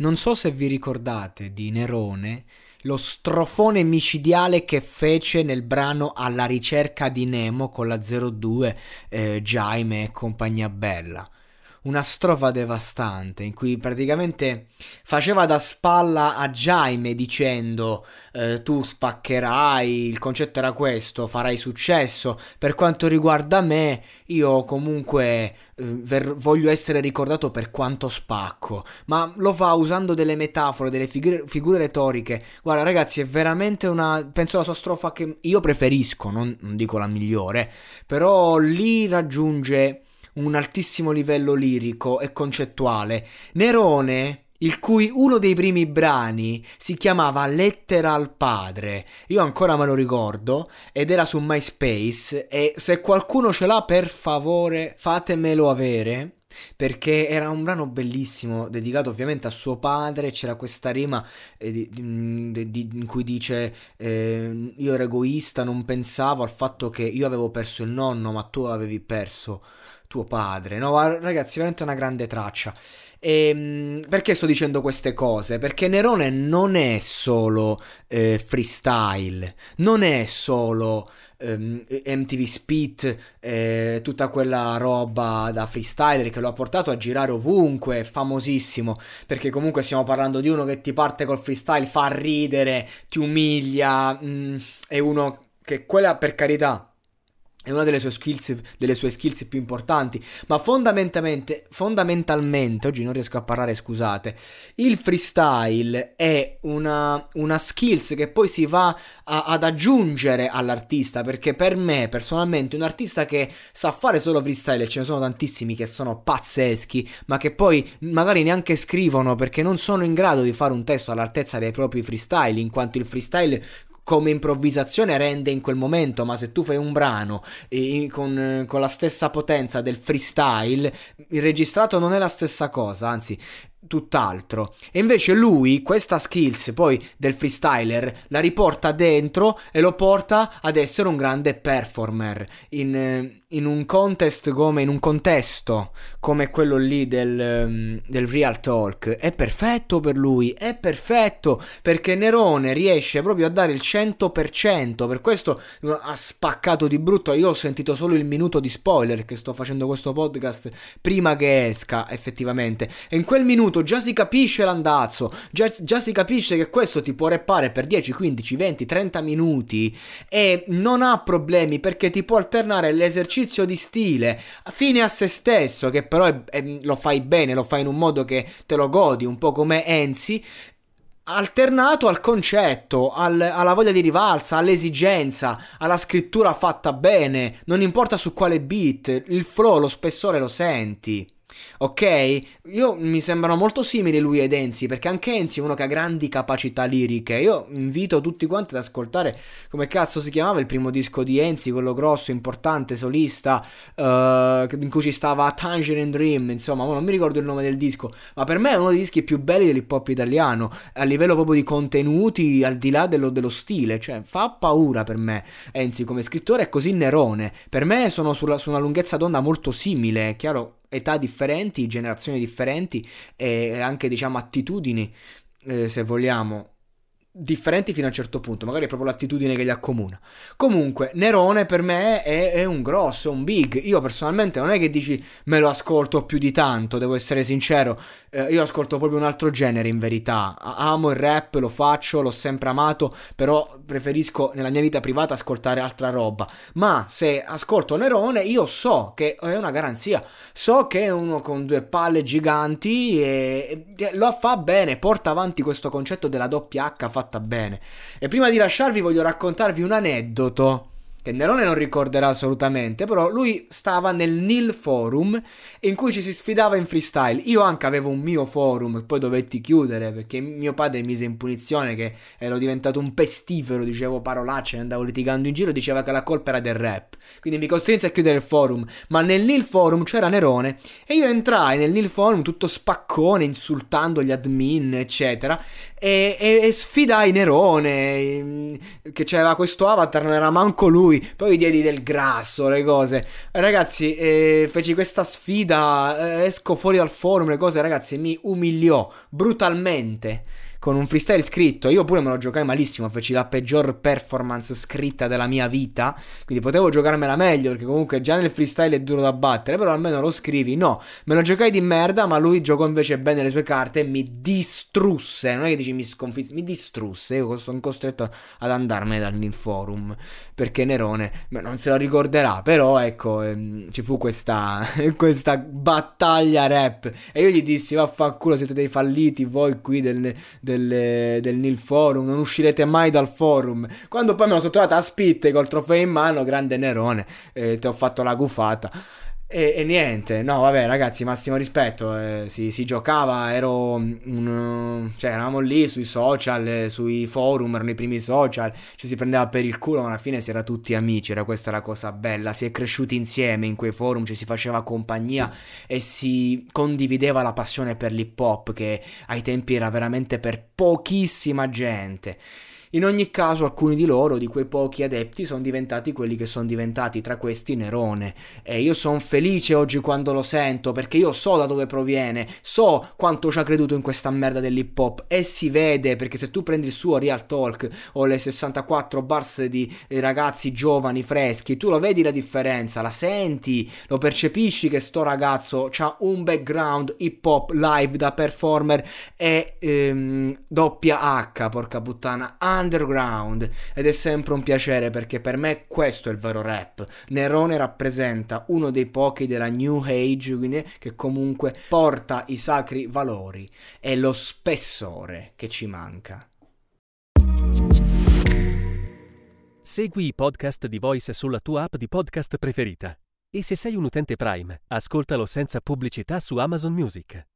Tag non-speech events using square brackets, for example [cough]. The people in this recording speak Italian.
Non so se vi ricordate di Nerone, lo strofone micidiale che fece nel brano Alla ricerca di Nemo con la 02, eh, Jaime e compagnia bella una strofa devastante in cui praticamente faceva da spalla a Jaime dicendo eh, tu spaccherai, il concetto era questo, farai successo, per quanto riguarda me io comunque eh, ver- voglio essere ricordato per quanto spacco, ma lo fa usando delle metafore, delle figure, figure retoriche, guarda ragazzi è veramente una, penso la sua strofa che io preferisco, non, non dico la migliore, però lì raggiunge un altissimo livello lirico e concettuale. Nerone il cui uno dei primi brani si chiamava Lettera al padre. Io ancora me lo ricordo ed era su MySpace e se qualcuno ce l'ha per favore fatemelo avere perché era un brano bellissimo dedicato ovviamente a suo padre c'era questa rima eh, di, di, di, in cui dice eh, io ero egoista non pensavo al fatto che io avevo perso il nonno ma tu avevi perso tuo padre. No, ragazzi, veramente una grande traccia. E, ehm, perché sto dicendo queste cose? Perché Nerone non è solo eh, freestyle, non è solo ehm, MTV Spit, eh, tutta quella roba da freestyler che lo ha portato a girare ovunque, famosissimo, perché comunque stiamo parlando di uno che ti parte col freestyle, fa ridere, ti umilia, mh, mm, è uno che quella per carità è una delle sue, skills, delle sue skills più importanti, ma fondamentalmente, fondamentalmente, oggi non riesco a parlare, scusate, il freestyle è una, una skills che poi si va a, ad aggiungere all'artista, perché per me personalmente un artista che sa fare solo freestyle, e ce ne sono tantissimi che sono pazzeschi, ma che poi magari neanche scrivono perché non sono in grado di fare un testo all'altezza dei propri freestyle, in quanto il freestyle come improvvisazione rende in quel momento, ma se tu fai un brano eh, con, con, la stessa potenza del freestyle, il registrato non è la stessa cosa, anzi tutt'altro. E invece lui, questa skills poi del freestyler, la riporta dentro e lo porta ad essere un grande performer in, in un contest come in un contesto come quello lì del, um, del Real Talk. È perfetto per lui, è perfetto perché Nerone riesce proprio a dare il 100%. Per questo ha spaccato di brutto. Io ho sentito solo il minuto di spoiler che sto facendo questo podcast prima che esca effettivamente. E in quel minuto minuto già si capisce l'andazzo, già, già si capisce che questo ti può reppare per 10, 15, 20, 30 minuti e non ha problemi perché ti può alternare l'esercizio di stile fine a se stesso, che però è, è, lo fai bene, lo fai in un modo che te lo godi, un po' come Enzi, alternato al concetto, al, alla voglia di rivalsa, all'esigenza, alla scrittura fatta bene, non importa su quale beat, il flow, lo spessore lo senti. Ok? Io mi sembrano molto simili lui ed Enzi, perché anche Enzi è uno che ha grandi capacità liriche. Io invito tutti quanti ad ascoltare come cazzo si chiamava il primo disco di Enzi, quello grosso, importante, solista, uh, in cui ci stava Tangerine Dream, insomma, non mi ricordo il nome del disco, ma per me è uno dei dischi più belli dell'hip hop italiano, a livello proprio di contenuti, al di là dello, dello stile, cioè fa paura per me. Enzi come scrittore è così nerone, per me sono sulla, su una lunghezza d'onda molto simile, è chiaro età differenti, generazioni differenti e anche diciamo attitudini, eh, se vogliamo, differenti fino a un certo punto, magari è proprio l'attitudine che li accomuna. Comunque, Nerone per me è, è, un grosso, un big. Io personalmente non è che dici me lo ascolto più di tanto, devo essere sincero. Eh, io ascolto proprio un altro genere in verità. Amo il rap, lo faccio, l'ho sempre amato, però preferisco nella mia vita privata ascoltare altra roba. Ma se ascolto Nerone, io so che è una garanzia. So che è uno con due palle giganti e, e lo fa bene, porta avanti questo concetto della doppia H fatta bene. E prima di lasciarvi voglio raccontarvi un aneddoto che Nerone non ricorderà assolutamente, però lui stava nel Nil Forum in cui ci si sfidava in freestyle. Io anche avevo un mio forum e poi dovetti chiudere perché mio padre mi mise in punizione che ero diventato un pestifero, dicevo parolacce, andavo litigando in giro, diceva che la colpa era del rap. Quindi mi costrinse a chiudere il forum, ma nel Nil Forum c'era Nerone e io entrai nel Nil Forum tutto spaccone, insultando gli admin, eccetera, e, e, e sfidai Nerone, che c'era questo avatar, non era manco lui lui, poi diedi del grasso, le cose. Ragazzi, eh, feci questa sfida, eh, esco fuori dal forum, le cose, ragazzi, mi umiliò brutalmente con un freestyle scritto. Io pure me lo giocai malissimo, feci la peggior performance scritta della mia vita, quindi potevo giocarmela meglio perché comunque già nel freestyle è duro da battere, però almeno lo scrivi. No, me lo giocai di merda, ma lui giocò invece bene le sue carte e mi distrusse. Non è che dici mi sconfisse, mi distrusse. Io sono costretto ad andarmene dal forum perché Nerone non se lo ricorderà, però ecco, ehm, ci fu questa, [laughs] questa battaglia rap e io gli dissi vaffanculo siete dei falliti voi qui del, del del, del Nil Forum, non uscirete mai dal forum. Quando poi me lo sono trovato a spitte col trofeo in mano, grande Nerone, eh, ti ho fatto la gufata. E, e, niente, no, vabbè, ragazzi, massimo rispetto. Eh, si, si, giocava, ero un, cioè, eravamo lì sui social, eh, sui forum, erano i primi social. Ci si prendeva per il culo, ma alla fine si era tutti amici. Era questa la cosa bella. Si è cresciuti insieme in quei forum, ci si faceva compagnia e si condivideva la passione per l'hip hop, che ai tempi era veramente per pochissima gente. In ogni caso alcuni di loro, di quei pochi adepti, sono diventati quelli che sono diventati, tra questi Nerone. E io sono felice oggi quando lo sento, perché io so da dove proviene, so quanto ci ha creduto in questa merda dell'hip hop e si vede, perché se tu prendi il suo Real Talk o le 64 bars di ragazzi giovani, freschi, tu lo vedi la differenza, la senti, lo percepisci che sto ragazzo ha un background hip hop live da performer e ehm, doppia H, porca puttana, underground ed è sempre un piacere perché per me questo è il vero rap. Nerone rappresenta uno dei pochi della New Age quindi, che comunque porta i sacri valori e lo spessore che ci manca. Segui i podcast di Voice sulla tua app di podcast preferita. E se sei un utente Prime, ascoltalo senza pubblicità su Amazon Music.